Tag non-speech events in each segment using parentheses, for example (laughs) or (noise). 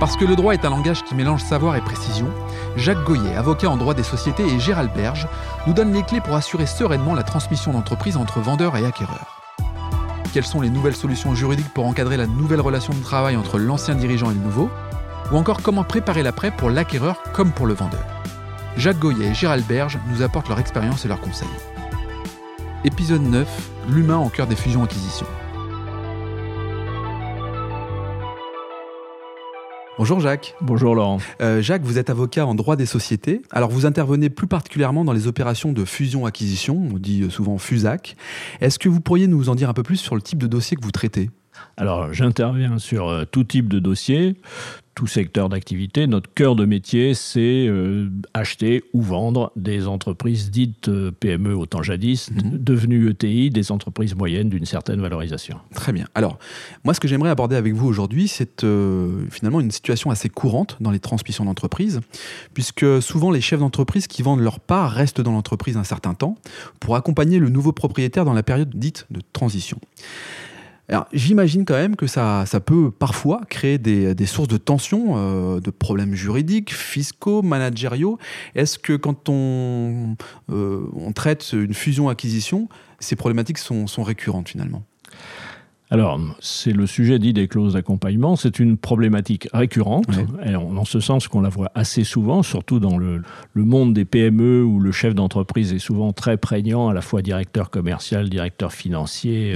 Parce que le droit est un langage qui mélange savoir et précision, Jacques Goyet, avocat en droit des sociétés, et Gérald Berge nous donnent les clés pour assurer sereinement la transmission d'entreprise entre vendeurs et acquéreurs. Quelles sont les nouvelles solutions juridiques pour encadrer la nouvelle relation de travail entre l'ancien dirigeant et le nouveau? Ou encore comment préparer l'après pour l'acquéreur comme pour le vendeur? Jacques Goyet et Gérald Berge nous apportent leur expérience et leurs conseils. Épisode 9 L'humain au cœur des fusions-acquisitions. Bonjour Jacques. Bonjour Laurent. Euh, Jacques, vous êtes avocat en droit des sociétés. Alors vous intervenez plus particulièrement dans les opérations de fusion-acquisition, on dit souvent FUSAC. Est-ce que vous pourriez nous en dire un peu plus sur le type de dossier que vous traitez? Alors, j'interviens sur euh, tout type de dossier, tout secteur d'activité. Notre cœur de métier, c'est euh, acheter ou vendre des entreprises dites euh, PME au temps jadis, mhm. devenues ETI, des entreprises moyennes d'une certaine valorisation. Très bien. Alors, moi, ce que j'aimerais aborder avec vous aujourd'hui, c'est finalement une situation assez courante dans les transmissions d'entreprise, puisque souvent les chefs d'entreprise qui vendent leur part restent dans l'entreprise un certain temps pour accompagner le nouveau propriétaire dans la période dite de transition. Alors, j'imagine quand même que ça, ça peut parfois créer des, des sources de tensions, euh, de problèmes juridiques, fiscaux, managériaux. Est-ce que quand on, euh, on traite une fusion-acquisition, ces problématiques sont, sont récurrentes finalement? Alors, c'est le sujet dit des clauses d'accompagnement. C'est une problématique récurrente, en ce sens qu'on la voit assez souvent, surtout dans le, monde des PME où le chef d'entreprise est souvent très prégnant, à la fois directeur commercial, directeur financier,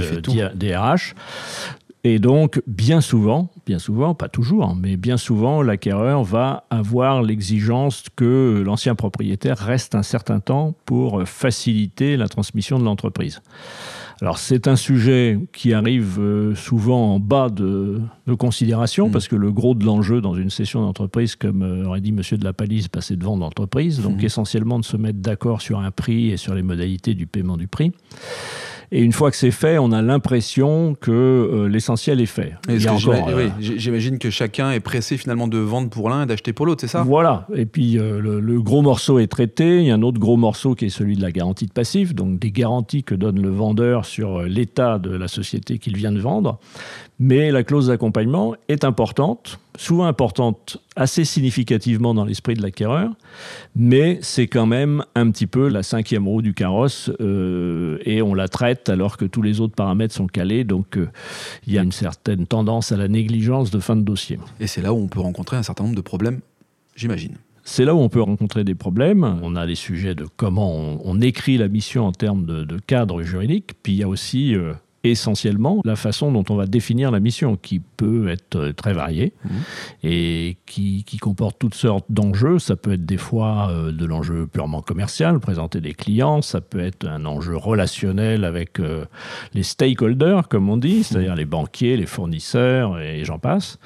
DRH. Euh, Et donc, bien souvent, bien souvent, pas toujours, hein, mais bien souvent, l'acquéreur va avoir l'exigence que l'ancien propriétaire reste un certain temps pour faciliter la transmission de l'entreprise. Alors c'est un sujet qui arrive euh, souvent en bas de, considération, mm. parce que le gros de l'enjeu dans une session d'entreprise, comme euh, aurait dit Monsieur de la Palisse, bah, c'est de vendre l'entreprise, donc mm. essentiellement de se mettre d'accord sur un prix et sur les modalités du paiement du prix. Et une fois que c'est fait, on a l'impression que euh, l'essentiel est fait. Euh, j'imagine que chacun est pressé finalement de vendre pour l'un et d'acheter pour l'autre, c'est ça? Voilà. Et puis euh, le, gros morceau est traité. Il y a un autre gros morceau qui est celui de la garantie de passif, donc des garanties que donne le vendeur sur l'état de la société qu'il vient de vendre. Mais la clause d'accompagnement est importante souvent importante assez significativement dans l'esprit de l'acquéreur, mais c'est quand même un petit peu la cinquième roue du carrosse euh, et on la traite alors que tous les autres paramètres sont calés, donc euh, il y a une certaine tendance à la négligence de fin de dossier. Et c'est là où on peut rencontrer un certain nombre de problèmes, j'imagine. C'est là où on peut rencontrer des problèmes. On a les sujets de comment on, écrit la mission en termes de, cadre juridique, puis il y a aussi euh, essentiellement la façon dont on va définir la mission, qui peut être euh, très variée mmh. et qui, comporte toutes sortes d'enjeux. Ça peut être des fois euh, de l'enjeu purement commercial, présenter des clients, ça peut être un enjeu relationnel avec euh, les stakeholders, comme on dit, c'est-à-dire mmh. les banquiers, les fournisseurs et j'en passe.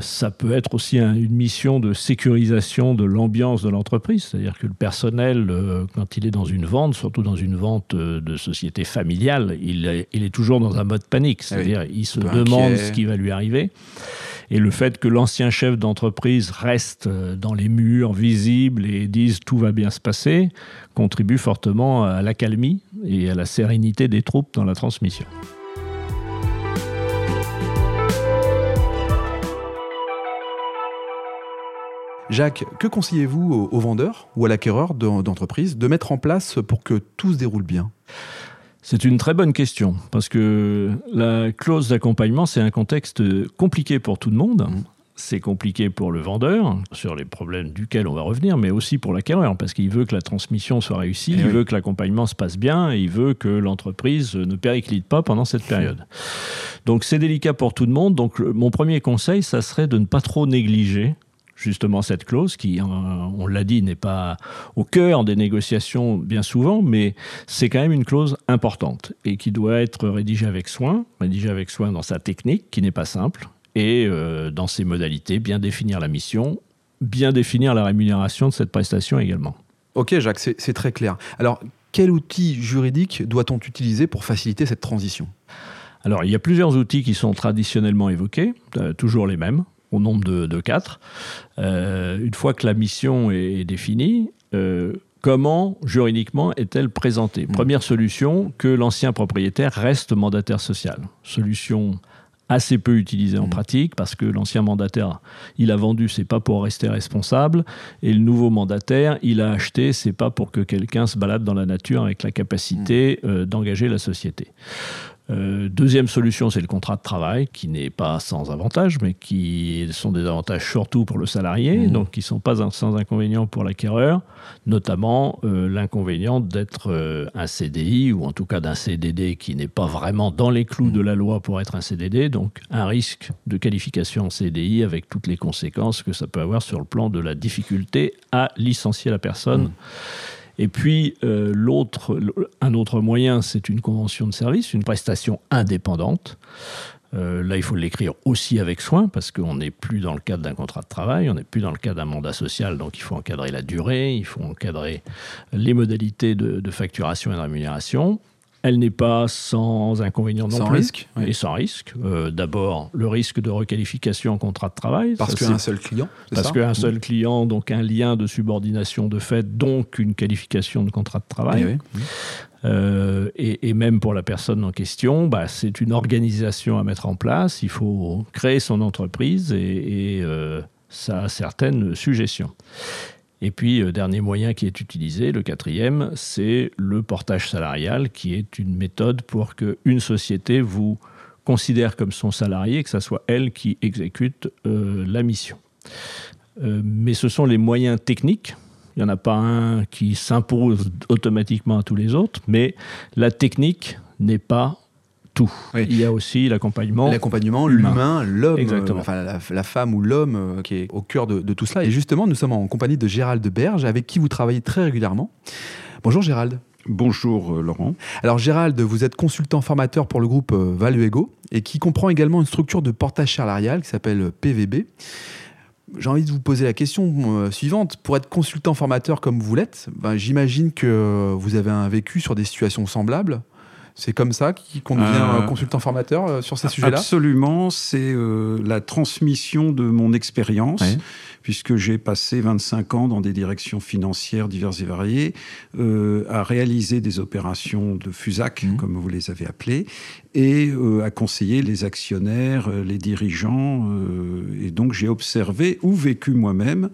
ça peut être aussi une mission de sécurisation de l'ambiance de l'entreprise, c'est-à-dire que le personnel, quand il est dans une vente, surtout dans une vente de société familiale, il est il est toujours dans un mode panique, ah c'est-à-dire il se demande ce qui va lui arriver. Et le fait que l'ancien chef d'entreprise reste euh, dans les murs, visible, et dise tout va bien se passer, contribue fortement à l'accalmie et à la sérénité des troupes dans la transmission. Jacques, que conseillez-vous aux vendeurs ou à l'acquéreur d'entreprise de mettre en place pour que tout se déroule bien? C'est une très bonne question, parce que la clause d'accompagnement, c'est un contexte compliqué pour tout le monde. Mmh. C'est compliqué pour le vendeur, sur les problèmes duquel on va revenir, mais aussi pour l'acquéreur, parce qu'il veut que la transmission soit réussie, eh il veut que l'accompagnement se passe bien, et il veut que l'entreprise ne périclite pas pendant cette période. Donc c'est délicat pour tout le monde. Donc mon premier conseil, ça serait de ne pas trop négliger justement cette clause qui, on l'a dit, n'est pas au cœur des négociations bien souvent, mais c'est quand même une clause importante et qui doit être rédigée avec soin, rédigée avec soin dans sa technique, qui n'est pas simple, et euh, dans ses modalités, bien définir la mission, bien définir la rémunération de cette prestation également. Ok Jacques, c'est très clair. Alors, quel outil juridique doit-on utiliser pour faciliter cette transition? Alors, il y a plusieurs outils qui sont traditionnellement évoqués, euh, toujours les mêmes au nombre de, quatre. Euh, une fois que la mission est définie, euh, comment juridiquement est-elle présentée? Mmh. Première solution, que l'ancien propriétaire reste mandataire social. Solution assez peu utilisé en Mmh. pratique parce que l'ancien mandataire, il a vendu, c'est pas pour rester responsable, et le nouveau mandataire, il a acheté, c'est pas pour que quelqu'un se balade dans la nature avec la capacité euh, d'engager la société. Euh, deuxième solution, c'est le contrat de travail, qui n'est pas sans avantages, mais qui sont des avantages surtout pour le salarié, Mmh. donc qui ne sont pas sans inconvénient pour l'acquéreur, notamment euh, l'inconvénient d'être euh, un CDI, ou en tout cas d'un CDD qui n'est pas vraiment dans les clous de la loi pour être un CDD, donc un risque de qualification en CDI avec toutes les conséquences que ça peut avoir sur le plan de la difficulté à licencier la personne. Et puis, euh, l'autre, un autre moyen, c'est une convention de service, une prestation indépendante. Euh, là, il faut l'écrire aussi avec soin, parce qu'on n'est plus dans le cadre d'un contrat de travail, on n'est plus dans le cadre d'un mandat social, donc il faut encadrer la durée, il faut encadrer les modalités de, de facturation et de rémunération. Elle n'est pas sans inconvénient non Sans plus. risque, oui. Et sans risque. Euh, D'abord, le risque de requalification en contrat de travail. Parce Ça, qu'il y c'est a un seul client. parce ça qu'un seul client, donc un lien de subordination de fait, donc une qualification de contrat de travail. Eh oui. Euh, et, et même pour la personne en question, bah, c'est une organisation à mettre en place. Il faut créer son entreprise et, et, euh, ça a certaines suggestions. Et puis, euh, dernier moyen qui est utilisé, le quatrième, c'est le portage salarial, qui est une méthode pour qu'une société vous considère comme son salarié, que ce soit elle qui exécute euh, la mission. Euh, mais ce sont les moyens techniques. Il n'y en a pas un qui s'impose automatiquement à tous les autres, mais la technique n'est pas tout. Oui. Il y a aussi l'accompagnement. L'accompagnement, humain. l'humain, l'homme, Exactement. enfin la, la femme ou l'homme euh, qui est au cœur de, de tout cela. Et justement, nous sommes en compagnie de Gérald Berge, avec qui vous travaillez très régulièrement. Bonjour Gérald. Bonjour euh, Laurent. Alors Gérald, vous êtes consultant formateur pour le groupe euh, Valuego et qui comprend également une structure de portage salarial qui s'appelle PVB. J'ai envie de vous poser la question euh, suivante. Pour être consultant formateur comme vous l'êtes, ben, j'imagine que vous avez un vécu sur des situations semblables. C'est comme ça qui- qu'on devient Euh, consultant formateur euh, sur ces sujets-là? Absolument, c'est euh, la transmission de mon expérience, Ouais. Puisque j'ai passé 25 ans dans des directions financières diverses et variées, euh, à réaliser des opérations de FUSAC, Mhm. comme vous les avez appelées, et euh, à conseiller les actionnaires, euh, les dirigeants. et donc j'ai observé ou vécu moi-même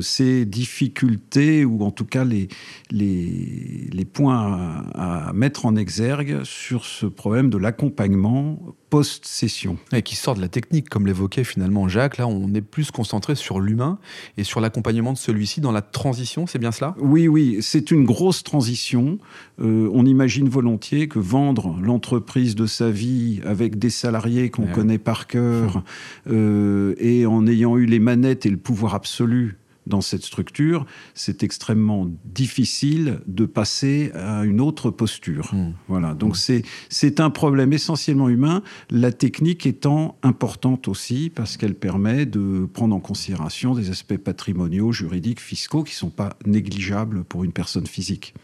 ces difficultés, ou en tout cas les, les, les points à, à mettre en exergue sur ce problème de l'accompagnement post-session. Et qui sort de la technique, comme l'évoquait finalement Jacques. Là, on est plus concentré sur l'humain et sur l'accompagnement de celui-ci dans la transition, c'est bien cela? Oui, oui, c'est une grosse transition. Euh, on imagine volontiers que vendre l'entreprise de sa vie avec des salariés qu'on Ouais. connaît par cœur euh, et en ayant eu les manettes et le pouvoir absolu dans cette structure, c'est extrêmement difficile de passer à une autre posture. Hmm. Voilà, donc c'est c'est un problème essentiellement humain, la technique étant importante aussi parce qu'elle permet de prendre en considération des aspects patrimoniaux, juridiques, fiscaux qui ne sont pas négligeables pour une personne physique.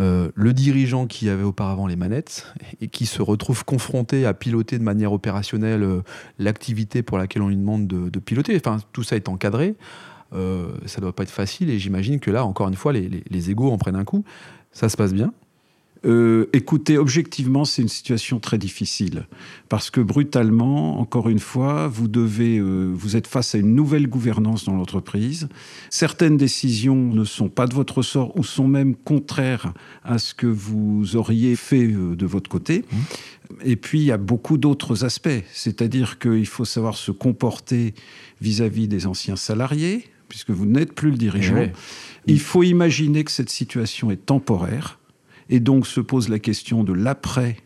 Euh, le dirigeant qui avait auparavant les manettes et qui se retrouve confronté à piloter de manière opérationnelle euh, l'activité pour laquelle on lui demande de, de piloter. Enfin, tout ça est encadré. Euh, ça doit pas être facile et j'imagine que là, encore une fois, les, les, les égaux en prennent un coup. Ça se passe bien. Euh, écoutez, objectivement, c'est une situation très difficile parce que brutalement, encore une fois, vous devez, euh, vous êtes face à une nouvelle gouvernance dans l'entreprise. Certaines décisions ne sont pas de votre ressort ou sont même contraires à ce que vous auriez fait euh, de votre côté. Et puis, il y a beaucoup d'autres aspects, c'est-à-dire qu'il faut savoir se comporter vis-à-vis des anciens salariés, puisque vous n'êtes plus le dirigeant. Eh. Il faut imaginer que cette situation est temporaire. Et donc se pose la question de l'après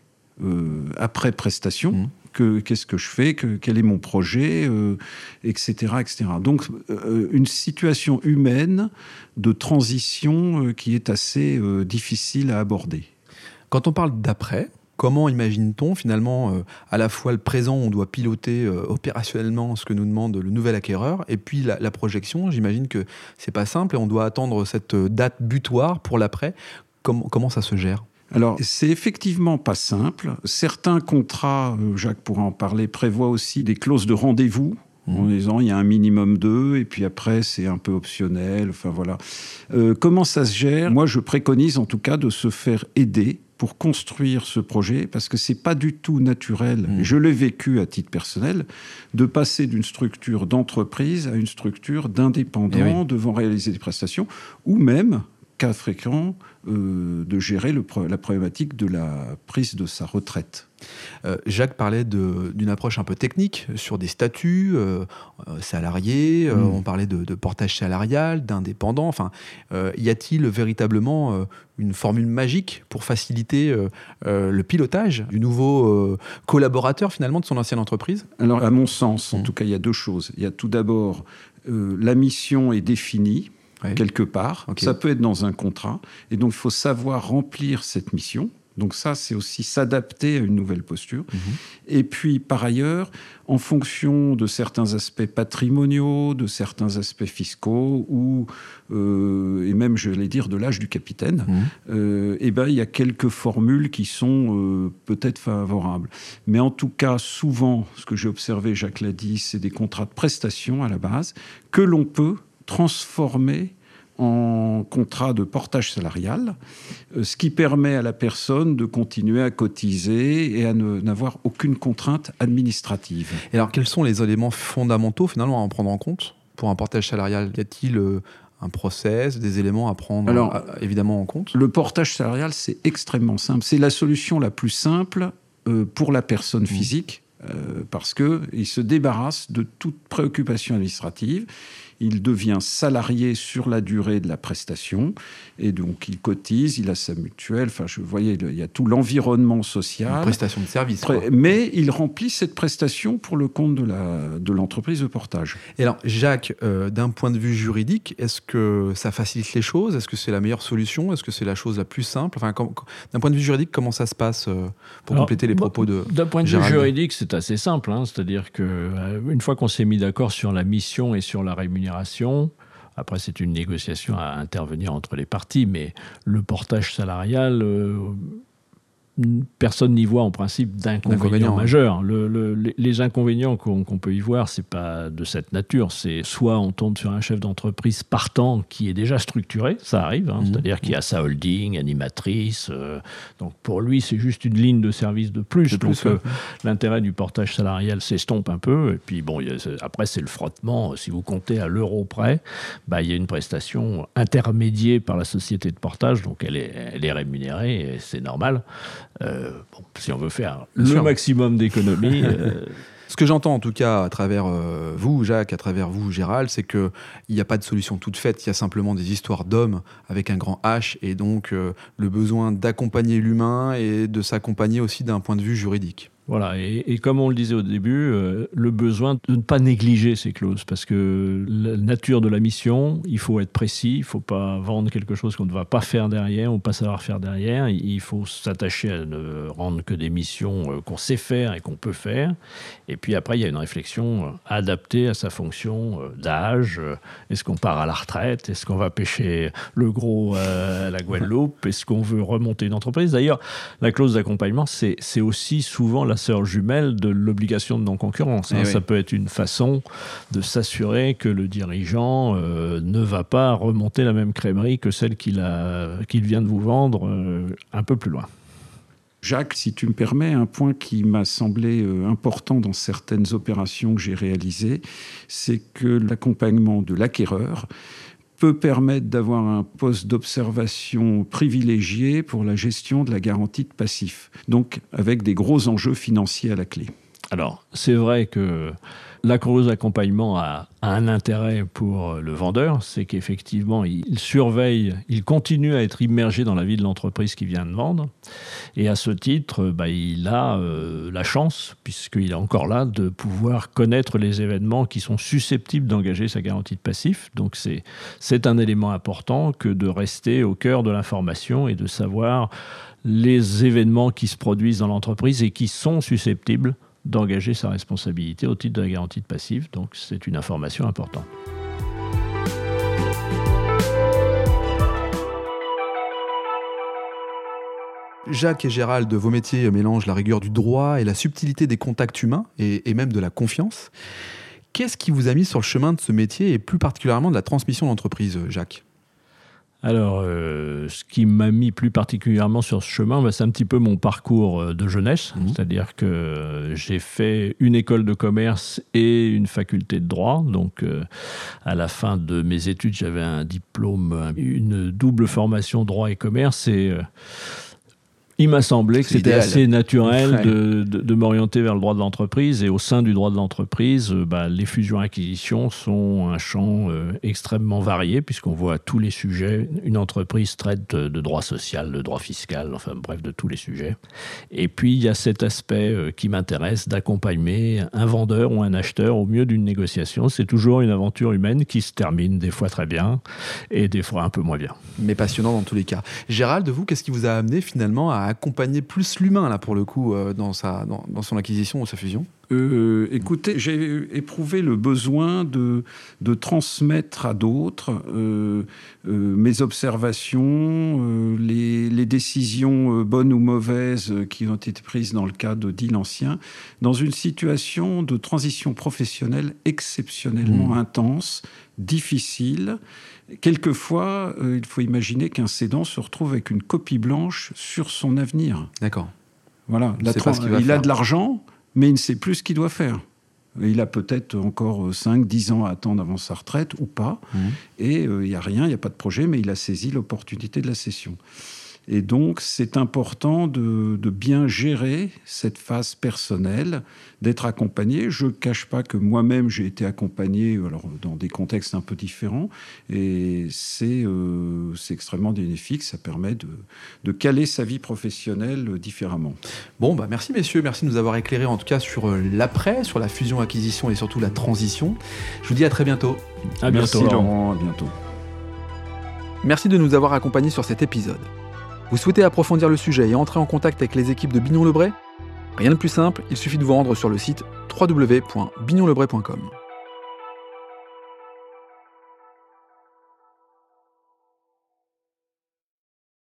euh, après prestation. Que, qu'est-ce que je fais que, Quel est mon projet euh, Etc. etc. Donc euh, une situation humaine de transition qui est assez difficile à aborder. Quand on parle d'après, comment imagine-t-on finalement euh, à la fois le présent, on doit piloter euh, opérationnellement ce que nous demande le nouvel acquéreur, et puis la, la projection, j'imagine que c'est pas simple et on doit attendre cette euh, date butoir pour l'après. Comment, comment ça se gère? Alors, c'est effectivement pas simple. Certains contrats, Jacques pourra en parler, prévoient aussi des clauses de rendez-vous. En disant il y a un minimum d'eux et puis après c'est un peu optionnel. Enfin voilà. Euh, comment ça se gère? Moi je préconise en tout cas de se faire aider pour construire ce projet, parce que c'est pas du tout naturel, Mmh. je l'ai vécu à titre personnel, de passer d'une structure d'entreprise à une structure d'indépendant Eh oui. devant réaliser des prestations, ou même, cas fréquent, euh, de gérer le la problématique de la prise de sa retraite. Euh, Jacques parlait d'une approche un peu technique sur des statuts euh, salariés, euh, Mm. on parlait de, de portage salarial, d'indépendants. Enfin, y a-t-il véritablement une formule magique pour faciliter le pilotage du nouveau collaborateur finalement de son ancienne entreprise? Alors, à mon sens, en Mm. tout cas, il y a deux choses. Il y a tout d'abord, la mission est définie Quelque part. Ça peut être dans un contrat. Et donc, il faut savoir remplir cette mission. Donc ça, c'est aussi s'adapter à une nouvelle posture. Mhm. Et puis, par ailleurs, en fonction de certains aspects patrimoniaux, de certains aspects fiscaux, ou, euh, et même, je vais dire, de l'âge du capitaine, euh, eh ben, il y a quelques formules qui sont euh, peut-être favorables. Mais en tout cas, souvent, ce que j'ai observé, Jacques l'a dit, c'est des contrats de prestation à la base que l'on peut transformer en contrat de portage salarial, euh, ce qui permet à la personne de continuer à cotiser et à n'avoir aucune contrainte administrative. Et alors, quels sont les éléments fondamentaux finalement à en prendre en compte pour un portage salarial? Y a-t-il euh, un process, des éléments à prendre Alors, euh, évidemment en compte? Le portage salarial, c'est extrêmement simple. C'est la solution la plus simple euh, pour la personne physique euh, parce qu'il se débarrasse de toute préoccupation administrative. Il devient salarié sur la durée de la prestation et donc il cotise, il a sa mutuelle. Enfin, je voyais, il y a tout l'environnement Une social. prestation de service. Quoi. Mais il remplit cette prestation pour le compte de la- de l'entreprise de portage. Et alors, Jacques, euh, d'un point de vue juridique, est-ce que ça facilite les choses? Est-ce que c'est la meilleure solution? Est-ce que c'est la chose la plus simple? Enfin, d'un point de vue juridique, comment ça se passe euh, pour Alors, compléter les propos de D'un point de vue juridique, c'est assez simple. hein. C'est-à-dire que euh, une fois qu'on s'est mis d'accord sur la mission et sur la rémunération, après c'est une négociation à intervenir entre les parties, mais le portage salarial, euh, personne n'y voit en principe D'inconvénients, majeurs. Le- le- les, inconvénients qu'on peut y voir, c'est pas de cette nature. C'est soit on tombe sur un chef d'entreprise partant qui est déjà structuré, ça arrive, hein, Mhm. c'est-à-dire qui a sa holding, animatrice. euh, donc pour lui, c'est juste une ligne de service de plus. De donc euh, l'intérêt du portage salarial s'estompe un peu. Et puis bon, a- après c'est le frottement. Si vous comptez à l'euro près, bah, il y a une prestation intermédiée par la société de portage, donc elle est, elle est rémunérée, c'est normal. Euh, bon, si on veut faire le sûr. maximum d'économies, (laughs) euh, Ce que j'entends en tout cas à travers euh, vous, Jacques, à travers vous, Gérald, c'est qu'il n'y a pas de solution toute faite. Il y a simplement des histoires d'hommes avec un grand H et donc euh, le besoin d'accompagner l'humain et de s'accompagner aussi d'un point de vue juridique. Voilà, et, comme on le disait au début, euh, le besoin de ne pas négliger ces clauses, parce que la nature de la mission, il faut être précis, il ne faut pas vendre quelque chose qu'on ne va pas faire derrière ou pas savoir faire derrière, il faut s'attacher à ne rendre que des missions euh, qu'on sait faire et qu'on peut faire, et puis après il y a une réflexion euh, adaptée à sa fonction d'âge, est-ce qu'on part à la retraite, est-ce qu'on va pêcher le gros à la Guadeloupe, est-ce qu'on veut remonter une entreprise? D'ailleurs, la clause d'accompagnement, c'est aussi souvent la sœur jumelle de l'obligation de non-concurrence. hein. Eh oui. Ça peut être une façon de s'assurer que le dirigeant euh, ne va pas remonter la même crèmerie que celle qu'il vient de vous vendre euh, un peu plus loin. Jacques, si tu me permets, un point qui m'a semblé euh, important dans certaines opérations que j'ai réalisées, c'est que l'accompagnement de l'acquéreur peut permettre d'avoir un poste d'observation privilégié pour la gestion de la garantie de passif, donc avec des gros enjeux financiers à la clé. Alors, c'est vrai que la clause d'accompagnement a, un intérêt pour le vendeur, c'est qu'effectivement, il, il surveille, il continue à être immergé dans la vie de l'entreprise qui vient de vendre. Et à ce titre, bah, il a euh, la chance, puisqu'il est encore là, de pouvoir connaître les événements qui sont susceptibles d'engager sa garantie de passif. Donc, c'est un élément important que de rester au cœur de l'information et de savoir les événements qui se produisent dans l'entreprise et qui sont susceptibles d'engager sa responsabilité au titre de la garantie de passif. Donc c'est une information importante. Jacques et Gérald, vos métiers mélangent la rigueur du droit et la subtilité des contacts humains et, et même de la confiance. Qu'est-ce qui vous a mis sur le chemin de ce métier et plus particulièrement de la transmission d'entreprise, Jacques? Alors, euh, ce qui m'a mis plus particulièrement sur ce chemin, bah, c'est un petit peu mon parcours euh, de jeunesse. Mhm. C'est-à-dire que j'ai fait une école de commerce et une faculté de droit. Donc, euh, à la fin de mes études, j'avais un diplôme, une double formation droit et commerce. Et euh, il m'a semblé que c'était assez naturel Ouais. de, de- de m'orienter vers le droit de l'entreprise. Et au sein du droit de l'entreprise, euh, bah, les fusions-acquisitions sont un champ euh, extrêmement varié, puisqu'on voit tous les sujets. Une entreprise traite de, de droit social, de droit fiscal, enfin bref, de tous les sujets. Et puis, il y a cet aspect euh, qui m'intéresse d'accompagner un vendeur ou un acheteur au mieux d'une négociation. C'est toujours une aventure humaine qui se termine des fois très bien et des fois un peu moins bien. Mais passionnant dans tous les cas. Gérald, vous, qu'est-ce qui vous a amené finalement à accompagner plus l'humain, là, pour le coup, euh, dans, sa, dans, dans son acquisition ou sa fusion Euh, écoutez, j'ai éprouvé le besoin de, de transmettre à d'autres euh, euh, mes observations, les, les décisions bonnes ou mauvaises qui ont été prises dans le cas de Deal Ancien, dans une situation de transition professionnelle exceptionnellement Mmh. intense, difficile. Quelquefois, il faut imaginer qu'un cédant se retrouve avec une copie blanche sur son avenir. D'accord. Voilà, Il La pas ce a de l'argent, mais il ne sait plus ce qu'il doit faire. Il a peut-être encore 5, 10 ans à attendre avant sa retraite ou pas. Mhm. Et euh, il n'y a rien, il n'y a pas de projet, mais il a saisi l'opportunité de la cession. Et donc, c'est important de, de bien gérer cette phase personnelle, d'être accompagné. Je ne cache pas que moi-même, j'ai été accompagné alors, dans des contextes un peu différents. Et c'est euh, extrêmement bénéfique. Ça permet de, de caler sa vie professionnelle différemment. Bon, bah merci messieurs, merci de nous avoir éclairé en tout cas sur euh, l'après, sur la fusion-acquisition et surtout la transition. Je vous dis à très bientôt. À bientôt. Merci Laurent. Laurent, à bientôt. Merci de nous avoir accompagnés sur cet épisode. Vous souhaitez approfondir le sujet et entrer en contact avec les équipes de Bignon Lebray Rien de plus simple, il suffit de vous rendre sur le site www.bignonlebray.com.